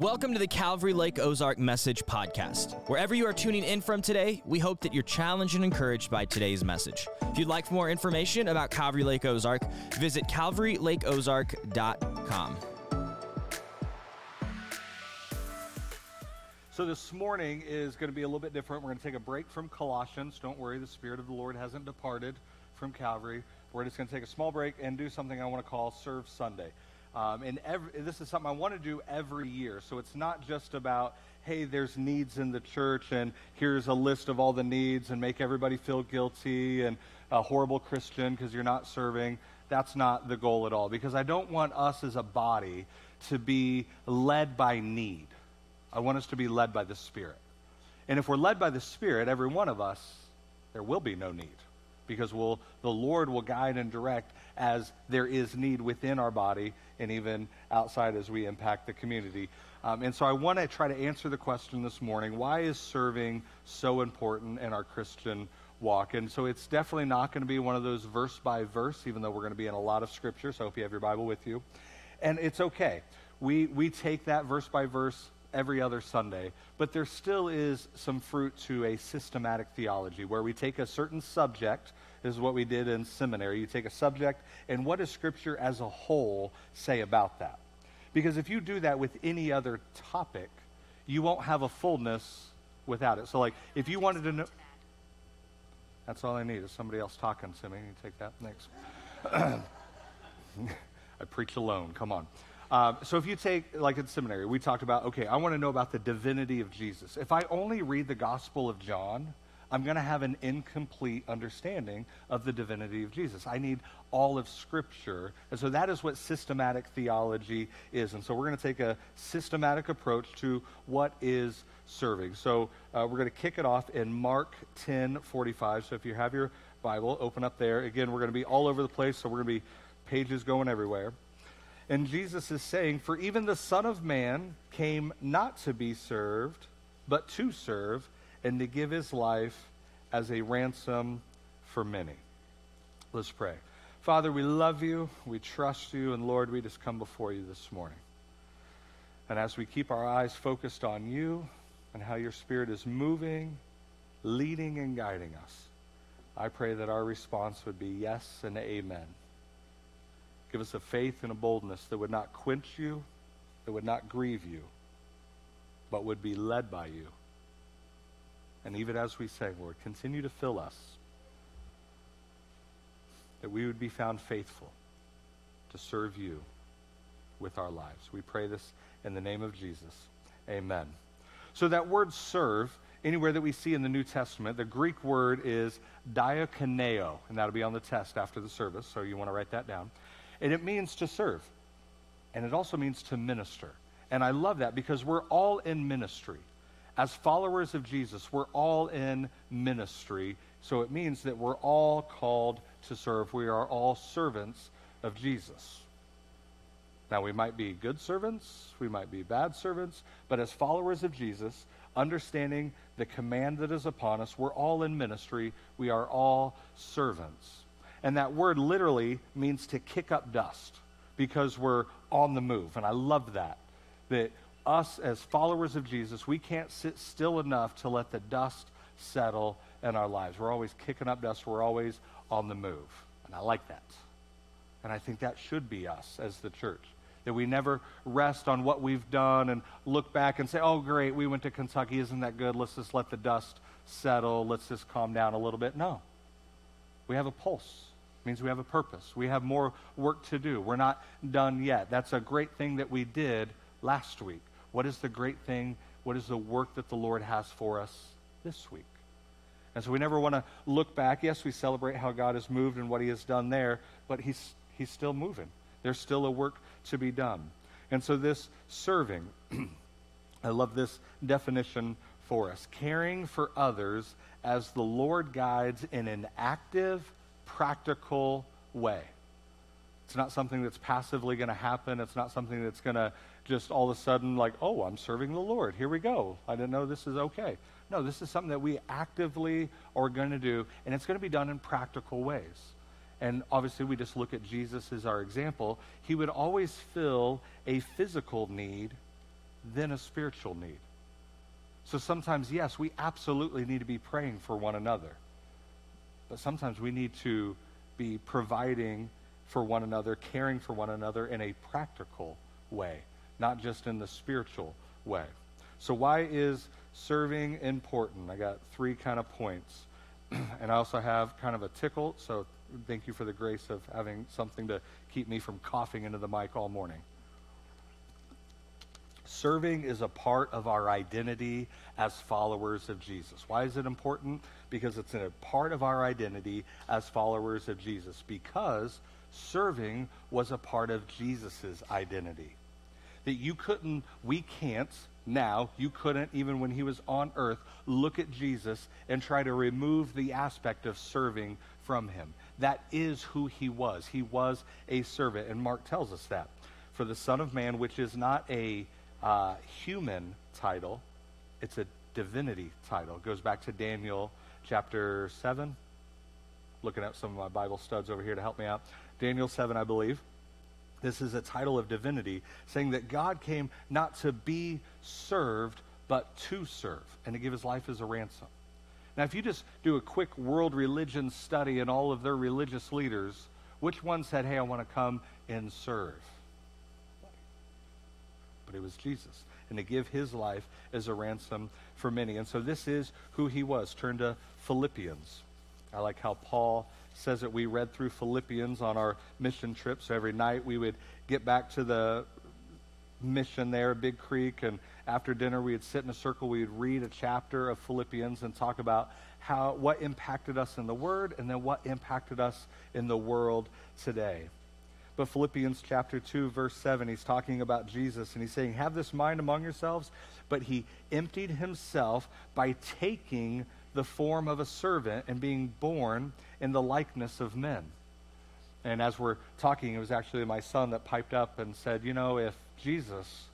Welcome to the Calvary Lake Ozark Message Podcast. Wherever you are tuning in from today, we hope that you're challenged and encouraged by today's message. If you'd like more information about Calvary Lake Ozark, visit calvarylakeozark.com. So, this morning is going to be a little bit different. We're going to take a break from Colossians. Don't worry, the Spirit of the Lord hasn't departed from Calvary. We're just going to take a small break and do something I want to call Serve Sunday. Um, and every, this is something I want to do every year. So it's not just about, hey, there's needs in the church, and here's a list of all the needs, and make everybody feel guilty and a horrible Christian because you're not serving. That's not the goal at all. Because I don't want us as a body to be led by need. I want us to be led by the Spirit. And if we're led by the Spirit, every one of us, there will be no need because we'll, the Lord will guide and direct as there is need within our body and even outside as we impact the community. Um, and so I want to try to answer the question this morning why is serving so important in our Christian walk? And so it's definitely not going to be one of those verse by verse, even though we're going to be in a lot of scripture. So I hope you have your Bible with you. And it's okay. We, we take that verse by verse every other Sunday, but there still is some fruit to a systematic theology where we take a certain subject. This is what we did in seminary. You take a subject, and what does Scripture as a whole say about that? Because if you do that with any other topic, you won't have a fullness without it. So, like, if you wanted to know. That's all I need is somebody else talking to me. You take that next. I preach alone. Come on. Um, so if you take, like in seminary, we talked about, okay, I want to know about the divinity of Jesus. If I only read the Gospel of John, I'm going to have an incomplete understanding of the divinity of Jesus. I need all of Scripture. And so that is what systematic theology is. And so we're going to take a systematic approach to what is serving. So uh, we're going to kick it off in Mark 10 45. So if you have your Bible, open up there. Again, we're going to be all over the place, so we're going to be pages going everywhere. And Jesus is saying, For even the Son of Man came not to be served, but to serve, and to give his life as a ransom for many. Let's pray. Father, we love you, we trust you, and Lord, we just come before you this morning. And as we keep our eyes focused on you and how your Spirit is moving, leading, and guiding us, I pray that our response would be yes and amen. Give us a faith and a boldness that would not quench you, that would not grieve you, but would be led by you. And even as we say, Lord, continue to fill us, that we would be found faithful to serve you with our lives. We pray this in the name of Jesus. Amen. So that word serve, anywhere that we see in the New Testament, the Greek word is diakoneo, and that'll be on the test after the service, so you want to write that down. And it means to serve. And it also means to minister. And I love that because we're all in ministry. As followers of Jesus, we're all in ministry. So it means that we're all called to serve. We are all servants of Jesus. Now, we might be good servants, we might be bad servants, but as followers of Jesus, understanding the command that is upon us, we're all in ministry. We are all servants. And that word literally means to kick up dust because we're on the move. And I love that. That us as followers of Jesus, we can't sit still enough to let the dust settle in our lives. We're always kicking up dust, we're always on the move. And I like that. And I think that should be us as the church. That we never rest on what we've done and look back and say, oh, great, we went to Kentucky. Isn't that good? Let's just let the dust settle. Let's just calm down a little bit. No. We have a pulse means we have a purpose. We have more work to do. We're not done yet. That's a great thing that we did last week. What is the great thing? What is the work that the Lord has for us this week? And so we never want to look back. Yes, we celebrate how God has moved and what he has done there, but he's, he's still moving. There's still a work to be done. And so this serving, I love this definition for us caring for others as the Lord guides in an active, practical way. It's not something that's passively going to happen. It's not something that's going to just all of a sudden, like, oh, I'm serving the Lord. Here we go. I didn't know this is okay. No, this is something that we actively are going to do, and it's going to be done in practical ways. And obviously, we just look at Jesus as our example. He would always fill a physical need then a spiritual need. So sometimes, yes, we absolutely need to be praying for one another. But sometimes we need to be providing for one another, caring for one another in a practical way, not just in the spiritual way. So, why is serving important? I got three kind of points. and I also have kind of a tickle, so thank you for the grace of having something to keep me from coughing into the mic all morning. Serving is a part of our identity as followers of Jesus. Why is it important? Because it's a part of our identity as followers of Jesus. Because serving was a part of Jesus' identity. That you couldn't, we can't now, you couldn't, even when he was on earth, look at Jesus and try to remove the aspect of serving from him. That is who he was. He was a servant. And Mark tells us that. For the Son of Man, which is not a uh, human title, it's a divinity title. It goes back to Daniel chapter 7. Looking at some of my Bible studs over here to help me out. Daniel 7, I believe. This is a title of divinity, saying that God came not to be served, but to serve, and to give his life as a ransom. Now, if you just do a quick world religion study and all of their religious leaders, which one said, Hey, I want to come and serve? But it was Jesus, and to give his life as a ransom for many. And so this is who he was. Turn to Philippians. I like how Paul says that we read through Philippians on our mission trip. So every night we would get back to the mission there, Big Creek, and after dinner we would sit in a circle. We would read a chapter of Philippians and talk about how what impacted us in the Word, and then what impacted us in the world today. But Philippians chapter 2, verse 7, he's talking about Jesus, and he's saying, Have this mind among yourselves, but he emptied himself by taking the form of a servant and being born in the likeness of men. And as we're talking, it was actually my son that piped up and said, You know, if Jesus,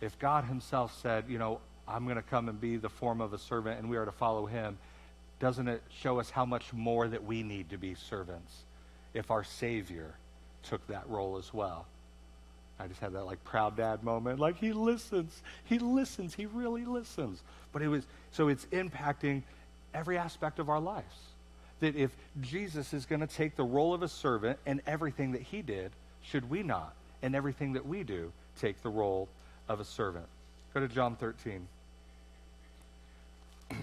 if God Himself said, You know, I'm going to come and be the form of a servant and we are to follow Him, doesn't it show us how much more that we need to be servants if our Savior took that role as well? I just had that like proud dad moment. Like he listens. He listens. He really listens. But it was so it's impacting every aspect of our lives. That if Jesus is going to take the role of a servant and everything that he did, should we not, and everything that we do, take the role of a servant? Go to John 13.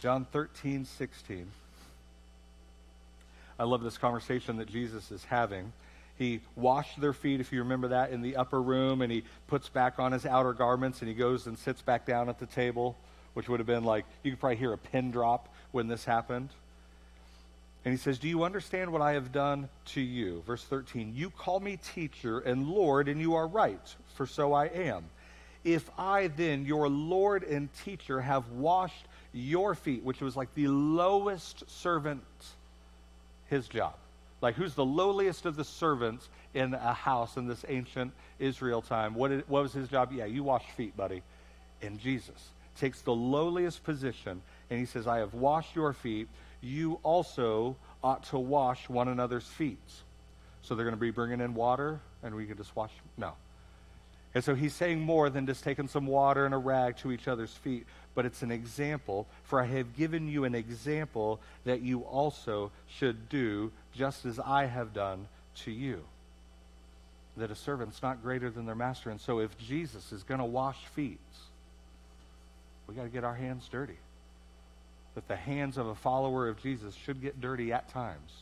John 13, 16. I love this conversation that Jesus is having. He washed their feet, if you remember that, in the upper room, and he puts back on his outer garments, and he goes and sits back down at the table, which would have been like, you could probably hear a pin drop when this happened. And he says, Do you understand what I have done to you? Verse 13, You call me teacher and Lord, and you are right, for so I am. If I then, your Lord and teacher, have washed your feet, which was like the lowest servant, his job like, who's the lowliest of the servants in a house in this ancient Israel time? What, did, what was his job? Yeah, you wash feet, buddy. And Jesus takes the lowliest position and he says, I have washed your feet. You also ought to wash one another's feet. So they're going to be bringing in water and we can just wash? No. And so he's saying more than just taking some water and a rag to each other's feet, but it's an example. For I have given you an example that you also should do just as I have done to you. That a servant's not greater than their master. And so if Jesus is going to wash feet, we got to get our hands dirty. That the hands of a follower of Jesus should get dirty at times.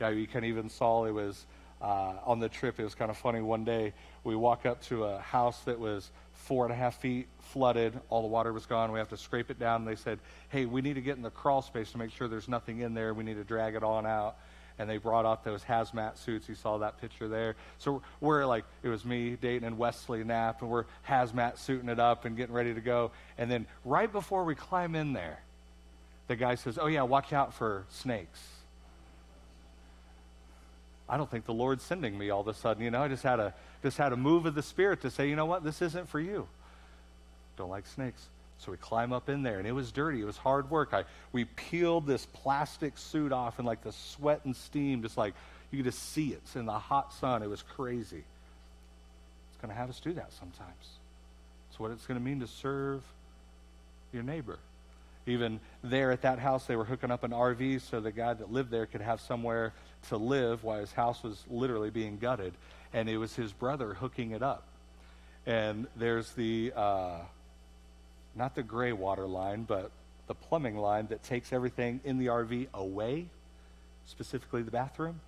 Yeah, you can even saw it was uh, on the trip. It was kind of funny. One day we walk up to a house that was four and a half feet flooded. All the water was gone. We have to scrape it down. And they said, "Hey, we need to get in the crawl space to make sure there's nothing in there. We need to drag it on out." And they brought out those hazmat suits. You saw that picture there. So we're like, it was me, Dayton, and Wesley Knapp, and we're hazmat suiting it up and getting ready to go. And then right before we climb in there, the guy says, "Oh yeah, watch out for snakes." I don't think the Lord's sending me all of a sudden. You know, I just had a just had a move of the Spirit to say, you know what, this isn't for you. Don't like snakes. So we climb up in there, and it was dirty. It was hard work. I, we peeled this plastic suit off, and like the sweat and steam, just like you could just see it in the hot sun. It was crazy. It's going to have us do that sometimes. It's what it's going to mean to serve your neighbor. Even there at that house, they were hooking up an RV so the guy that lived there could have somewhere to live while his house was literally being gutted. And it was his brother hooking it up. And there's the, uh, not the gray water line, but the plumbing line that takes everything in the RV away, specifically the bathroom.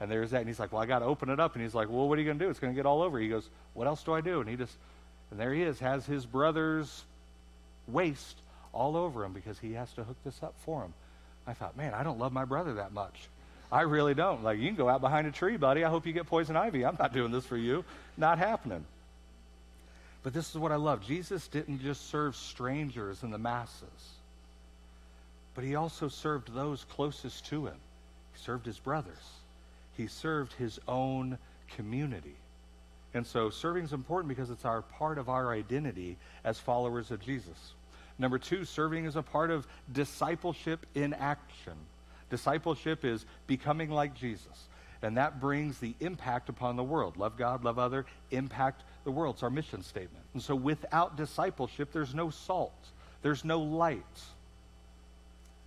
And there's that. And he's like, Well, I got to open it up. And he's like, Well, what are you going to do? It's going to get all over. He goes, What else do I do? And he just, and there he is, has his brother's waste all over him because he has to hook this up for him. I thought, Man, I don't love my brother that much. I really don't. Like, you can go out behind a tree, buddy. I hope you get poison ivy. I'm not doing this for you. Not happening. But this is what I love. Jesus didn't just serve strangers and the masses, but he also served those closest to him. He served his brothers, he served his own community. And so serving is important because it's our part of our identity as followers of Jesus. Number two, serving is a part of discipleship in action. Discipleship is becoming like Jesus. And that brings the impact upon the world. Love God, love other, impact the world. It's our mission statement. And so without discipleship, there's no salt, there's no light.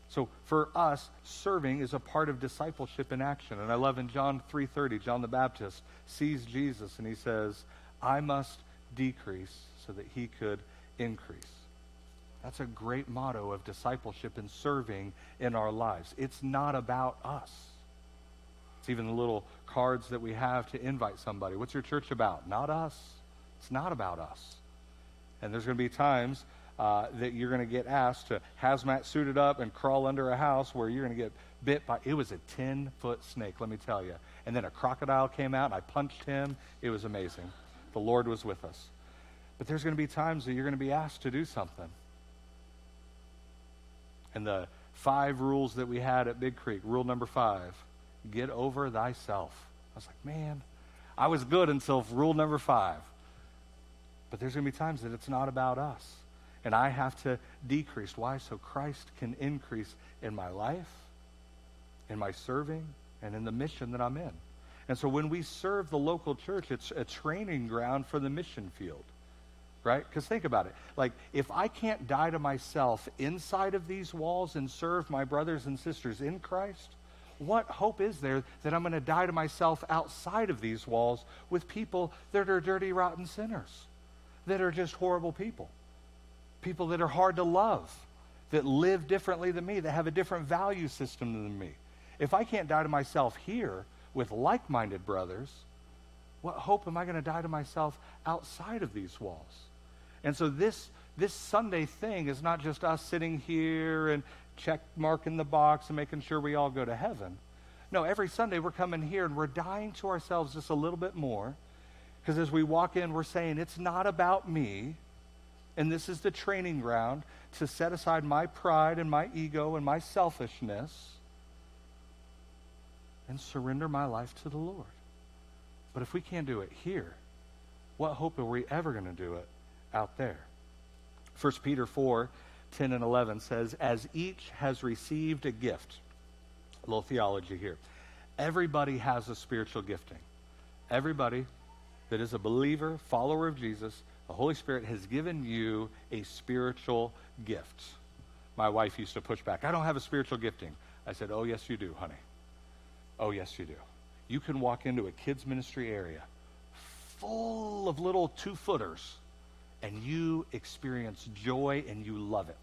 So for us, serving is a part of discipleship in action. And I love in John 3:30, John the Baptist sees Jesus and he says, "I must decrease so that he could increase." That's a great motto of discipleship and serving in our lives. It's not about us. It's even the little cards that we have to invite somebody. What's your church about? Not us. It's not about us. And there's going to be times uh, that you're going to get asked to hazmat suited up and crawl under a house where you're going to get bit by. It was a 10 foot snake, let me tell you. And then a crocodile came out and I punched him. It was amazing. The Lord was with us. But there's going to be times that you're going to be asked to do something. And the five rules that we had at Big Creek, rule number five get over thyself. I was like, man, I was good until rule number five. But there's going to be times that it's not about us. And I have to decrease. Why? So Christ can increase in my life, in my serving, and in the mission that I'm in. And so when we serve the local church, it's a training ground for the mission field. Right? Because think about it. Like, if I can't die to myself inside of these walls and serve my brothers and sisters in Christ, what hope is there that I'm going to die to myself outside of these walls with people that are dirty, rotten sinners, that are just horrible people, people that are hard to love, that live differently than me, that have a different value system than me? If I can't die to myself here with like minded brothers, what hope am I going to die to myself outside of these walls? And so this this Sunday thing is not just us sitting here and check marking the box and making sure we all go to heaven. No, every Sunday we're coming here and we're dying to ourselves just a little bit more. Because as we walk in, we're saying, it's not about me. And this is the training ground to set aside my pride and my ego and my selfishness and surrender my life to the Lord. But if we can't do it here, what hope are we ever going to do it out there? 1 Peter 4 10 and 11 says, As each has received a gift, a little theology here. Everybody has a spiritual gifting. Everybody that is a believer, follower of Jesus, the Holy Spirit has given you a spiritual gift. My wife used to push back, I don't have a spiritual gifting. I said, Oh, yes, you do, honey. Oh, yes, you do. You can walk into a kids' ministry area full of little two footers and you experience joy and you love it.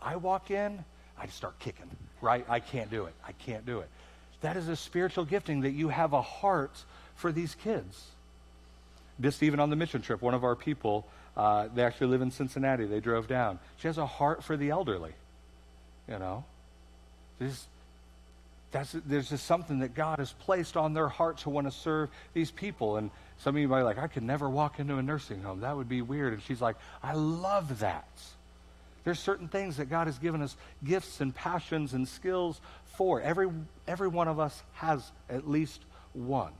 I walk in, I just start kicking, right? I can't do it. I can't do it. That is a spiritual gifting that you have a heart for these kids. Just even on the mission trip, one of our people, uh, they actually live in Cincinnati. They drove down. She has a heart for the elderly. You know, there's, that's, there's just something that God has placed on their heart to want to serve these people. And some of you might be like, I could never walk into a nursing home. That would be weird. And she's like, I love that. There's certain things that God has given us gifts and passions and skills for. Every, every one of us has at least one.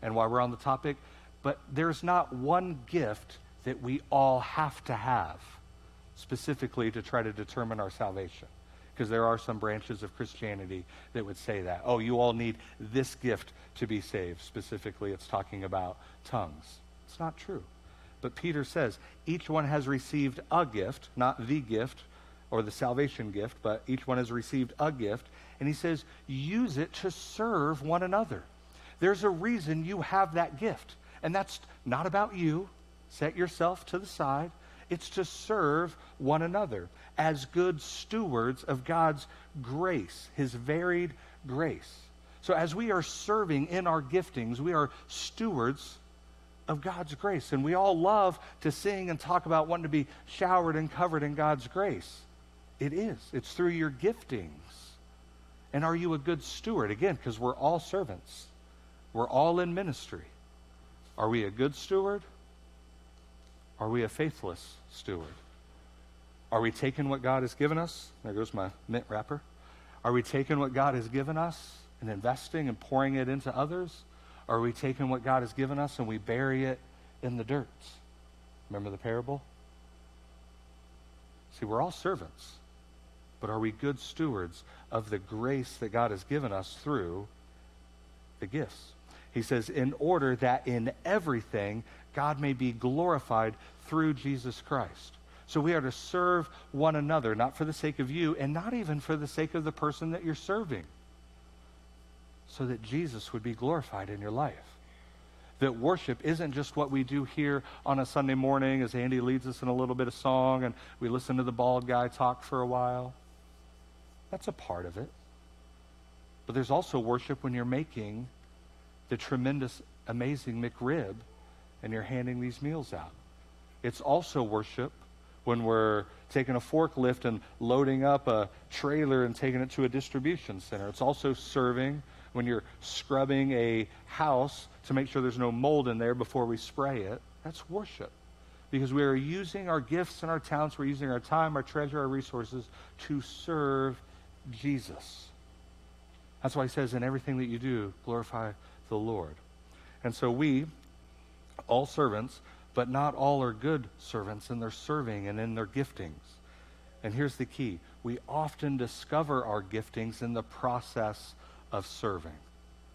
And while we're on the topic, but there's not one gift that we all have to have specifically to try to determine our salvation because there are some branches of Christianity that would say that. Oh, you all need this gift to be saved. Specifically, it's talking about tongues. It's not true. But Peter says each one has received a gift, not the gift or the salvation gift, but each one has received a gift. And he says, use it to serve one another. There's a reason you have that gift. And that's not about you. Set yourself to the side. It's to serve one another as good stewards of God's grace, his varied grace. So, as we are serving in our giftings, we are stewards of God's grace. And we all love to sing and talk about wanting to be showered and covered in God's grace. It is, it's through your giftings. And are you a good steward? Again, because we're all servants, we're all in ministry. Are we a good steward? Are we a faithless steward? Are we taking what God has given us? There goes my mint wrapper. Are we taking what God has given us and investing and pouring it into others? Or are we taking what God has given us and we bury it in the dirt? Remember the parable? See, we're all servants, but are we good stewards of the grace that God has given us through the gifts? He says, in order that in everything God may be glorified through Jesus Christ. So we are to serve one another, not for the sake of you, and not even for the sake of the person that you're serving so that Jesus would be glorified in your life. That worship isn't just what we do here on a Sunday morning as Andy leads us in a little bit of song and we listen to the bald guy talk for a while. That's a part of it. But there's also worship when you're making the tremendous, amazing McRib and you're handing these meals out. It's also worship when we're taking a forklift and loading up a trailer and taking it to a distribution center. It's also serving when you're scrubbing a house to make sure there's no mold in there before we spray it, that's worship. Because we are using our gifts and our talents, we're using our time, our treasure, our resources to serve Jesus. That's why he says, in everything that you do, glorify the Lord. And so we, all servants, but not all are good servants in their serving and in their giftings. And here's the key we often discover our giftings in the process of serving.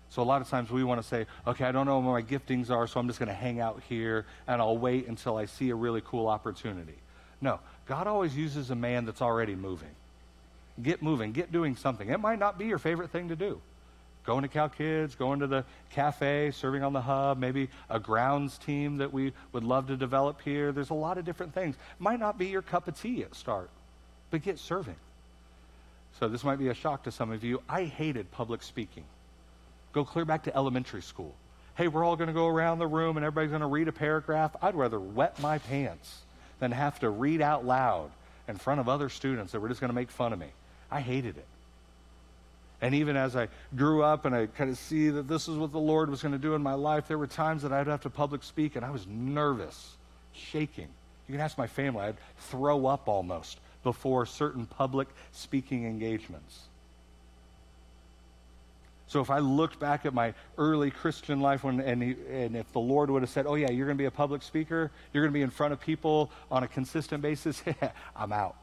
So a lot of times we want to say, okay, I don't know what my giftings are, so I'm just going to hang out here and I'll wait until I see a really cool opportunity. No, God always uses a man that's already moving. Get moving, get doing something. It might not be your favorite thing to do. Going to Cal Kids, going to the cafe, serving on the hub, maybe a grounds team that we would love to develop here. There's a lot of different things. Might not be your cup of tea at start, but get serving. So this might be a shock to some of you. I hated public speaking. Go clear back to elementary school. Hey, we're all going to go around the room and everybody's going to read a paragraph. I'd rather wet my pants than have to read out loud in front of other students that were just going to make fun of me. I hated it. And even as I grew up and I kind of see that this is what the Lord was going to do in my life, there were times that I'd have to public speak and I was nervous, shaking. You can ask my family, I'd throw up almost before certain public speaking engagements. So if I looked back at my early Christian life, when, and, he, and if the Lord would have said, oh, yeah, you're going to be a public speaker, you're going to be in front of people on a consistent basis, I'm out.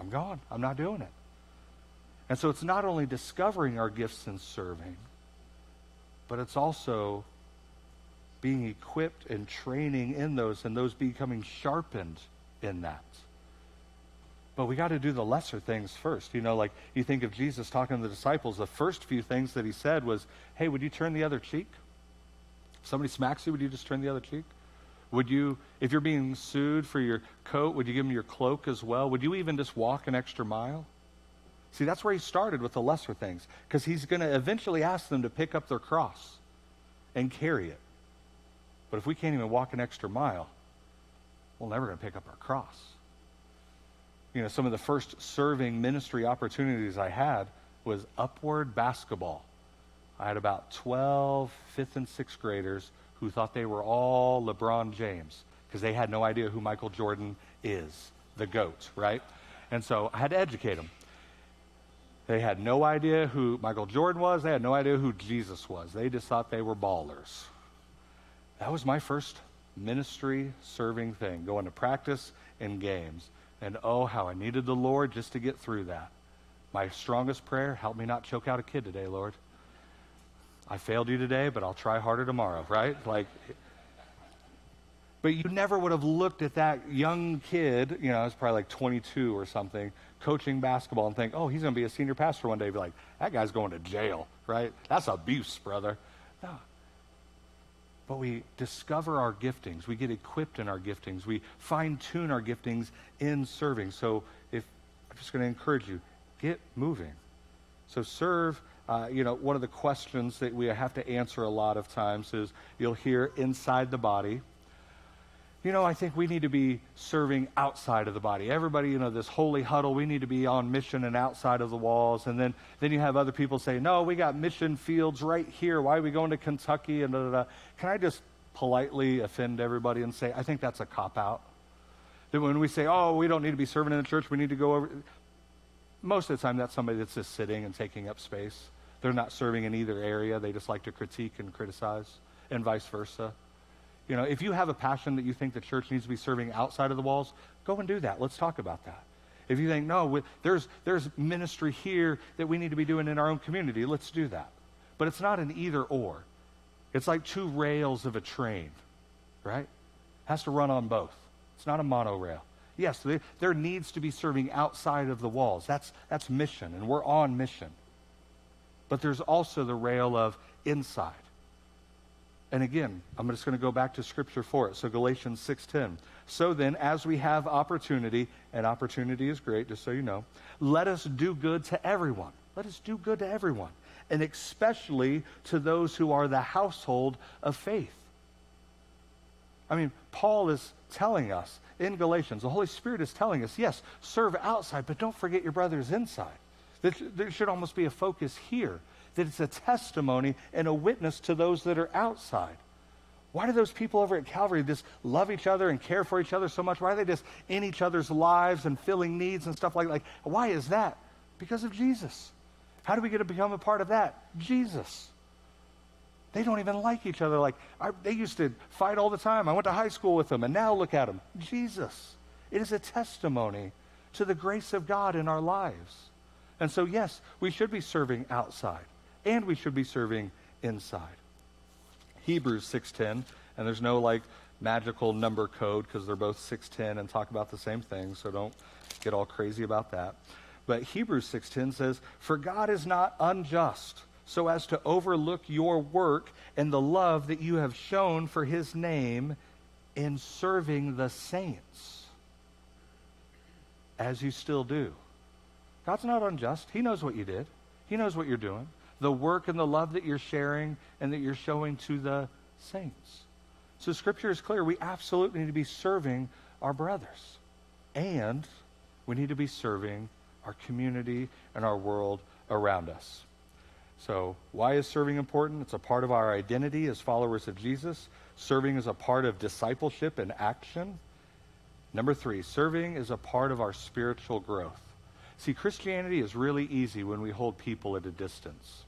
I'm gone. I'm not doing it. And so it's not only discovering our gifts and serving, but it's also being equipped and training in those and those becoming sharpened in that. But we got to do the lesser things first. You know, like you think of Jesus talking to the disciples, the first few things that he said was, Hey, would you turn the other cheek? If somebody smacks you, would you just turn the other cheek? Would you, if you're being sued for your coat, would you give them your cloak as well? Would you even just walk an extra mile? See, that's where he started with the lesser things, because he's going to eventually ask them to pick up their cross and carry it. But if we can't even walk an extra mile, we're never going to pick up our cross you know, some of the first serving ministry opportunities I had was upward basketball. I had about 12 fifth and sixth graders who thought they were all LeBron James because they had no idea who Michael Jordan is, the GOAT, right? And so I had to educate them. They had no idea who Michael Jordan was. They had no idea who Jesus was. They just thought they were ballers. That was my first ministry serving thing, going to practice and games. And oh, how I needed the Lord just to get through that. My strongest prayer help me not choke out a kid today, Lord. I failed you today, but I'll try harder tomorrow, right? Like, But you never would have looked at that young kid, you know, I was probably like 22 or something, coaching basketball and think, oh, he's going to be a senior pastor one day. Be like, that guy's going to jail, right? That's abuse, brother. No. But we discover our giftings. We get equipped in our giftings. We fine tune our giftings in serving. So if I'm just going to encourage you, get moving. So serve. Uh, you know, one of the questions that we have to answer a lot of times is you'll hear inside the body you know, I think we need to be serving outside of the body. Everybody, you know, this holy huddle, we need to be on mission and outside of the walls. And then, then you have other people say, no, we got mission fields right here. Why are we going to Kentucky? And da, da, da. Can I just politely offend everybody and say, I think that's a cop out? That when we say, oh, we don't need to be serving in the church, we need to go over. Most of the time, that's somebody that's just sitting and taking up space. They're not serving in either area. They just like to critique and criticize, and vice versa. You know, if you have a passion that you think the church needs to be serving outside of the walls, go and do that. Let's talk about that. If you think, no, there's, there's ministry here that we need to be doing in our own community, let's do that. But it's not an either or. It's like two rails of a train, right? Has to run on both. It's not a monorail. Yes, there, there needs to be serving outside of the walls. That's, that's mission, and we're on mission. But there's also the rail of inside. And again, I'm just going to go back to scripture for it. So Galatians 6:10. So then, as we have opportunity, and opportunity is great, just so you know, let us do good to everyone. Let us do good to everyone, and especially to those who are the household of faith. I mean, Paul is telling us in Galatians, the Holy Spirit is telling us, yes, serve outside, but don't forget your brothers inside. There should almost be a focus here that it's a testimony and a witness to those that are outside. Why do those people over at Calvary just love each other and care for each other so much? Why are they just in each other's lives and filling needs and stuff like that? Like, why is that? Because of Jesus. How do we get to become a part of that? Jesus. They don't even like each other. Like, I, they used to fight all the time. I went to high school with them, and now look at them. Jesus. It is a testimony to the grace of God in our lives. And so, yes, we should be serving outside and we should be serving inside. Hebrews 6:10, and there's no like magical number code because they're both 6:10 and talk about the same thing, so don't get all crazy about that. But Hebrews 6:10 says, "For God is not unjust, so as to overlook your work and the love that you have shown for his name in serving the saints as you still do." God's not unjust. He knows what you did. He knows what you're doing the work and the love that you're sharing and that you're showing to the saints. So Scripture is clear. We absolutely need to be serving our brothers. And we need to be serving our community and our world around us. So, why is serving important? It's a part of our identity as followers of Jesus. Serving is a part of discipleship and action. Number three, serving is a part of our spiritual growth. See, Christianity is really easy when we hold people at a distance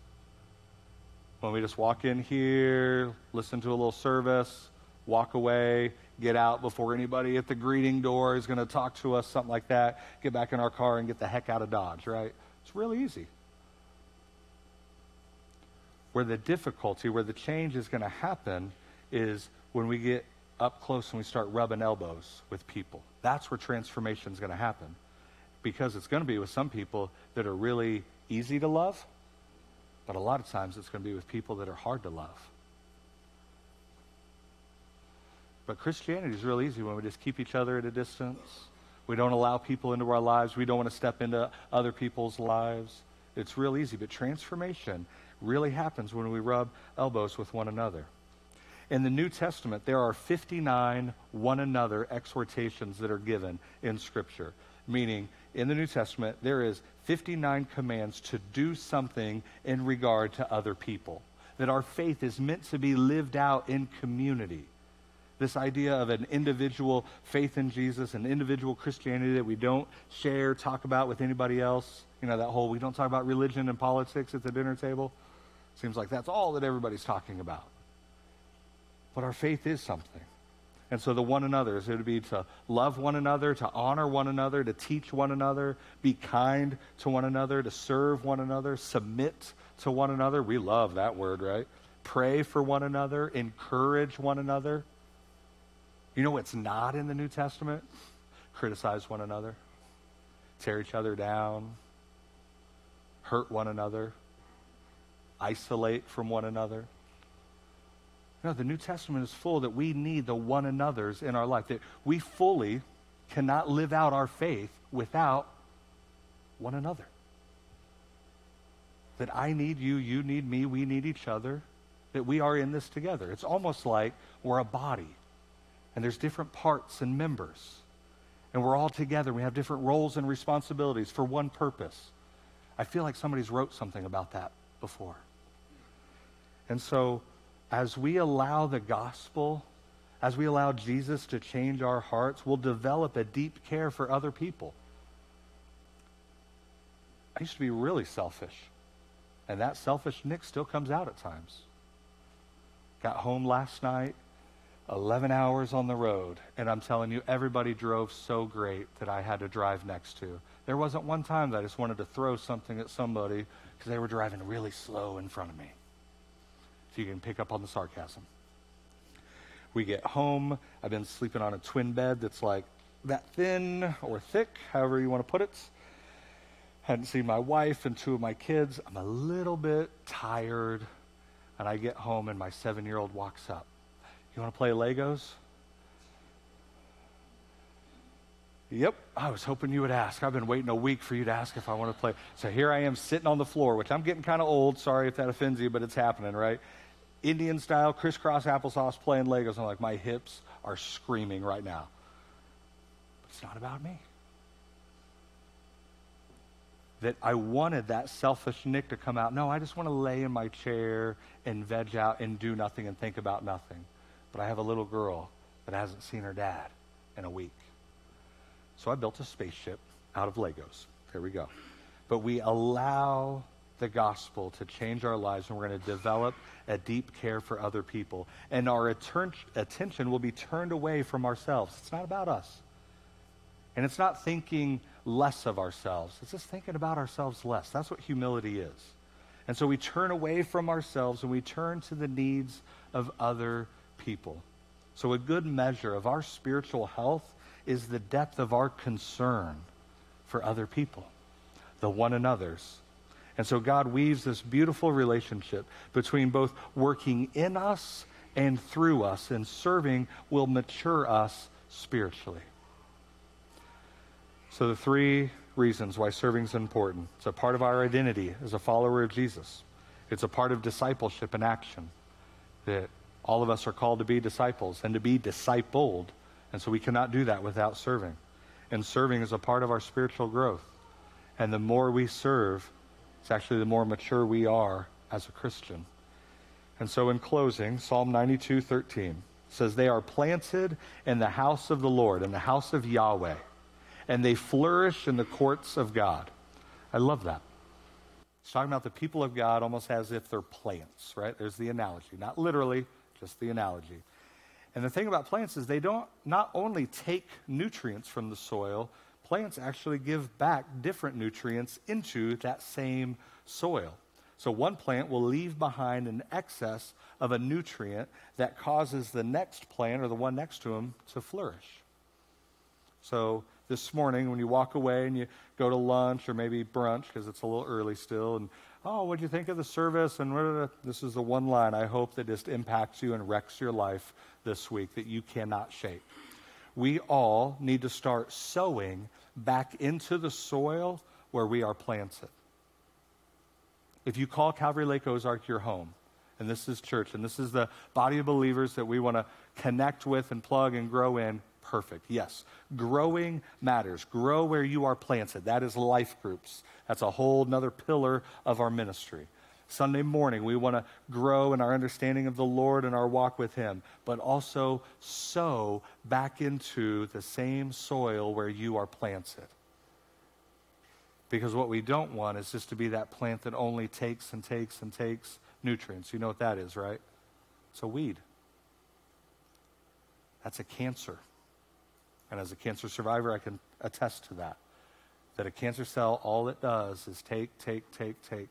when we just walk in here, listen to a little service, walk away, get out before anybody at the greeting door is going to talk to us, something like that, get back in our car and get the heck out of Dodge, right? It's real easy. Where the difficulty, where the change is going to happen is when we get up close and we start rubbing elbows with people. That's where transformation is going to happen. Because it's going to be with some people that are really easy to love but a lot of times it's going to be with people that are hard to love. But Christianity is real easy when we just keep each other at a distance. We don't allow people into our lives. We don't want to step into other people's lives. It's real easy. But transformation really happens when we rub elbows with one another. In the New Testament, there are 59 one another exhortations that are given in Scripture, meaning in the New Testament, there is 59 commands to do something in regard to other people. That our faith is meant to be lived out in community. This idea of an individual faith in Jesus, an individual Christianity that we don't share, talk about with anybody else. You know, that whole we don't talk about religion and politics at the dinner table. Seems like that's all that everybody's talking about. But our faith is something. And so the one another's, it would be to love one another, to honor one another, to teach one another, be kind to one another, to serve one another, submit to one another. We love that word, right? Pray for one another, encourage one another. You know what's not in the New Testament? Criticize one another, tear each other down, hurt one another, isolate from one another. No, the New Testament is full that we need the one another's in our life, that we fully cannot live out our faith without one another. That I need you, you need me, we need each other, that we are in this together. It's almost like we're a body, and there's different parts and members, and we're all together. We have different roles and responsibilities for one purpose. I feel like somebody's wrote something about that before. And so, as we allow the gospel, as we allow Jesus to change our hearts, we'll develop a deep care for other people. I used to be really selfish. And that selfish Nick still comes out at times. Got home last night, 11 hours on the road, and I'm telling you, everybody drove so great that I had to drive next to. There wasn't one time that I just wanted to throw something at somebody because they were driving really slow in front of me. So you can pick up on the sarcasm. We get home. I've been sleeping on a twin bed that's like that thin or thick, however you want to put it. Hadn't seen my wife and two of my kids. I'm a little bit tired. And I get home and my seven year old walks up. You want to play Legos? Yep, I was hoping you would ask. I've been waiting a week for you to ask if I want to play. So here I am sitting on the floor, which I'm getting kind of old. Sorry if that offends you, but it's happening, right? Indian style, crisscross applesauce playing Legos. I'm like, my hips are screaming right now. But it's not about me that I wanted that selfish Nick to come out. No, I just want to lay in my chair and veg out and do nothing and think about nothing. But I have a little girl that hasn't seen her dad in a week. So I built a spaceship out of Legos. There we go. But we allow the gospel to change our lives, and we're going to develop a deep care for other people. And our attention will be turned away from ourselves. It's not about us. And it's not thinking less of ourselves, it's just thinking about ourselves less. That's what humility is. And so we turn away from ourselves and we turn to the needs of other people. So, a good measure of our spiritual health is the depth of our concern for other people, the one another's. And so, God weaves this beautiful relationship between both working in us and through us, and serving will mature us spiritually. So, the three reasons why serving is important it's a part of our identity as a follower of Jesus, it's a part of discipleship and action. That all of us are called to be disciples and to be discipled. And so we cannot do that without serving. And serving is a part of our spiritual growth. And the more we serve, it's actually the more mature we are as a Christian. And so in closing, Psalm 92 13 says, They are planted in the house of the Lord, in the house of Yahweh and they flourish in the courts of God. I love that. It's talking about the people of God almost as if they're plants, right? There's the analogy. Not literally, just the analogy. And the thing about plants is they don't not only take nutrients from the soil, plants actually give back different nutrients into that same soil. So one plant will leave behind an excess of a nutrient that causes the next plant or the one next to them to flourish. So this morning when you walk away and you go to lunch or maybe brunch because it's a little early still and oh what'd you think of the service and this is the one line i hope that just impacts you and wrecks your life this week that you cannot shake we all need to start sowing back into the soil where we are planted if you call calvary lake ozark your home and this is church and this is the body of believers that we want to connect with and plug and grow in perfect. Yes, growing matters. Grow where you are planted. That is life groups. That's a whole other pillar of our ministry. Sunday morning, we want to grow in our understanding of the Lord and our walk with Him, but also sow back into the same soil where you are planted. Because what we don't want is just to be that plant that only takes and takes and takes nutrients. You know what that is, right? It's a weed. That's a cancer. And as a cancer survivor, I can attest to that. That a cancer cell, all it does is take, take, take, take,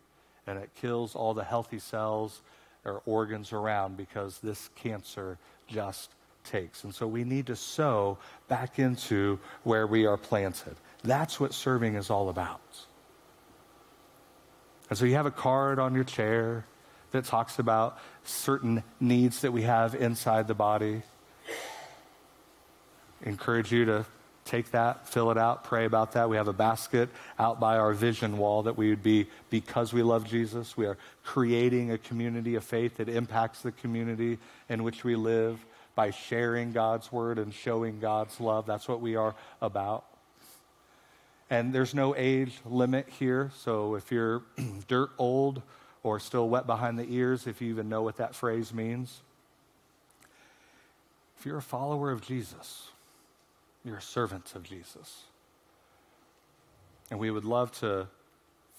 and it kills all the healthy cells or organs around because this cancer just takes. And so we need to sow back into where we are planted. That's what serving is all about. And so you have a card on your chair that talks about certain needs that we have inside the body. Encourage you to take that, fill it out, pray about that. We have a basket out by our vision wall that we would be, because we love Jesus, we are creating a community of faith that impacts the community in which we live by sharing God's word and showing God's love. That's what we are about. And there's no age limit here. So if you're dirt old or still wet behind the ears, if you even know what that phrase means, if you're a follower of Jesus, you're a servant of Jesus. And we would love to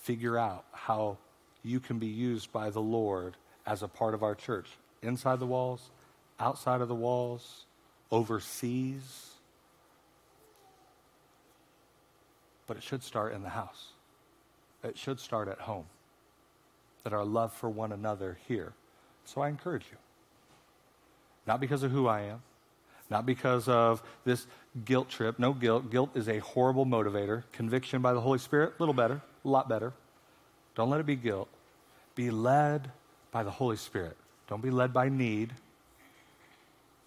figure out how you can be used by the Lord as a part of our church, inside the walls, outside of the walls, overseas. But it should start in the house. It should start at home. That our love for one another here. So I encourage you. Not because of who I am, not because of this guilt trip. No guilt. Guilt is a horrible motivator. Conviction by the Holy Spirit, a little better, a lot better. Don't let it be guilt. Be led by the Holy Spirit. Don't be led by need.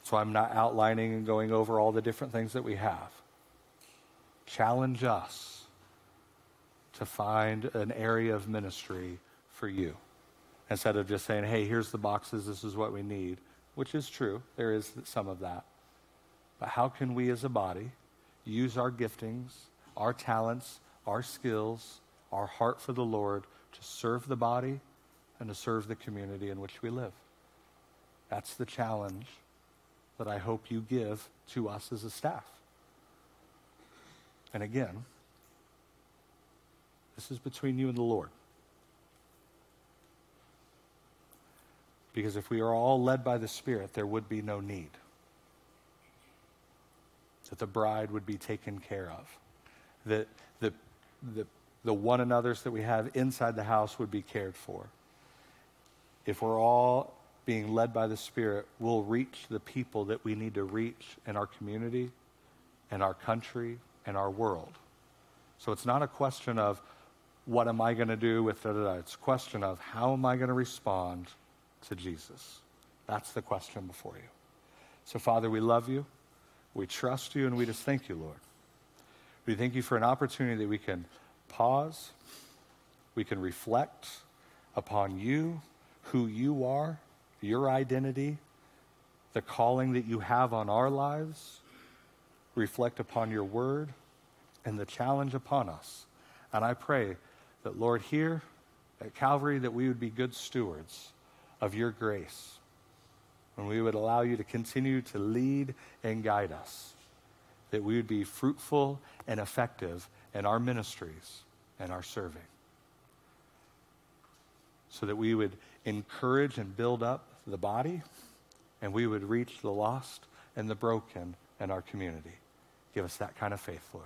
So I'm not outlining and going over all the different things that we have. Challenge us to find an area of ministry for you instead of just saying, hey, here's the boxes, this is what we need, which is true. There is some of that. But how can we as a body use our giftings, our talents, our skills, our heart for the Lord to serve the body and to serve the community in which we live? That's the challenge that I hope you give to us as a staff. And again, this is between you and the Lord. Because if we are all led by the Spirit, there would be no need that the bride would be taken care of, that the, the, the one another's that we have inside the house would be cared for. If we're all being led by the Spirit, we'll reach the people that we need to reach in our community, in our country, and our world. So it's not a question of what am I going to do with it. It's a question of how am I going to respond to Jesus. That's the question before you. So, Father, we love you. We trust you and we just thank you, Lord. We thank you for an opportunity that we can pause, we can reflect upon you, who you are, your identity, the calling that you have on our lives, reflect upon your word, and the challenge upon us. And I pray that, Lord, here at Calvary, that we would be good stewards of your grace when we would allow you to continue to lead and guide us, that we would be fruitful and effective in our ministries and our serving, so that we would encourage and build up the body, and we would reach the lost and the broken in our community. Give us that kind of faith, Lord.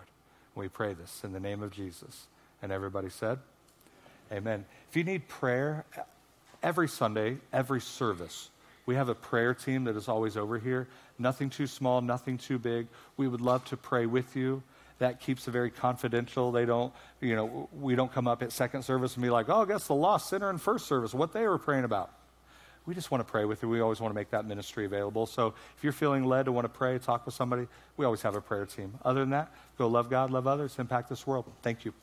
We pray this in the name of Jesus. And everybody said, Amen. If you need prayer, every Sunday, every service, we have a prayer team that is always over here. Nothing too small, nothing too big. We would love to pray with you. That keeps it very confidential. They don't, you know, we don't come up at second service and be like, oh, I guess the lost sinner in first service, what they were praying about. We just want to pray with you. We always want to make that ministry available. So if you're feeling led to want to pray, talk with somebody, we always have a prayer team. Other than that, go love God, love others, impact this world. Thank you.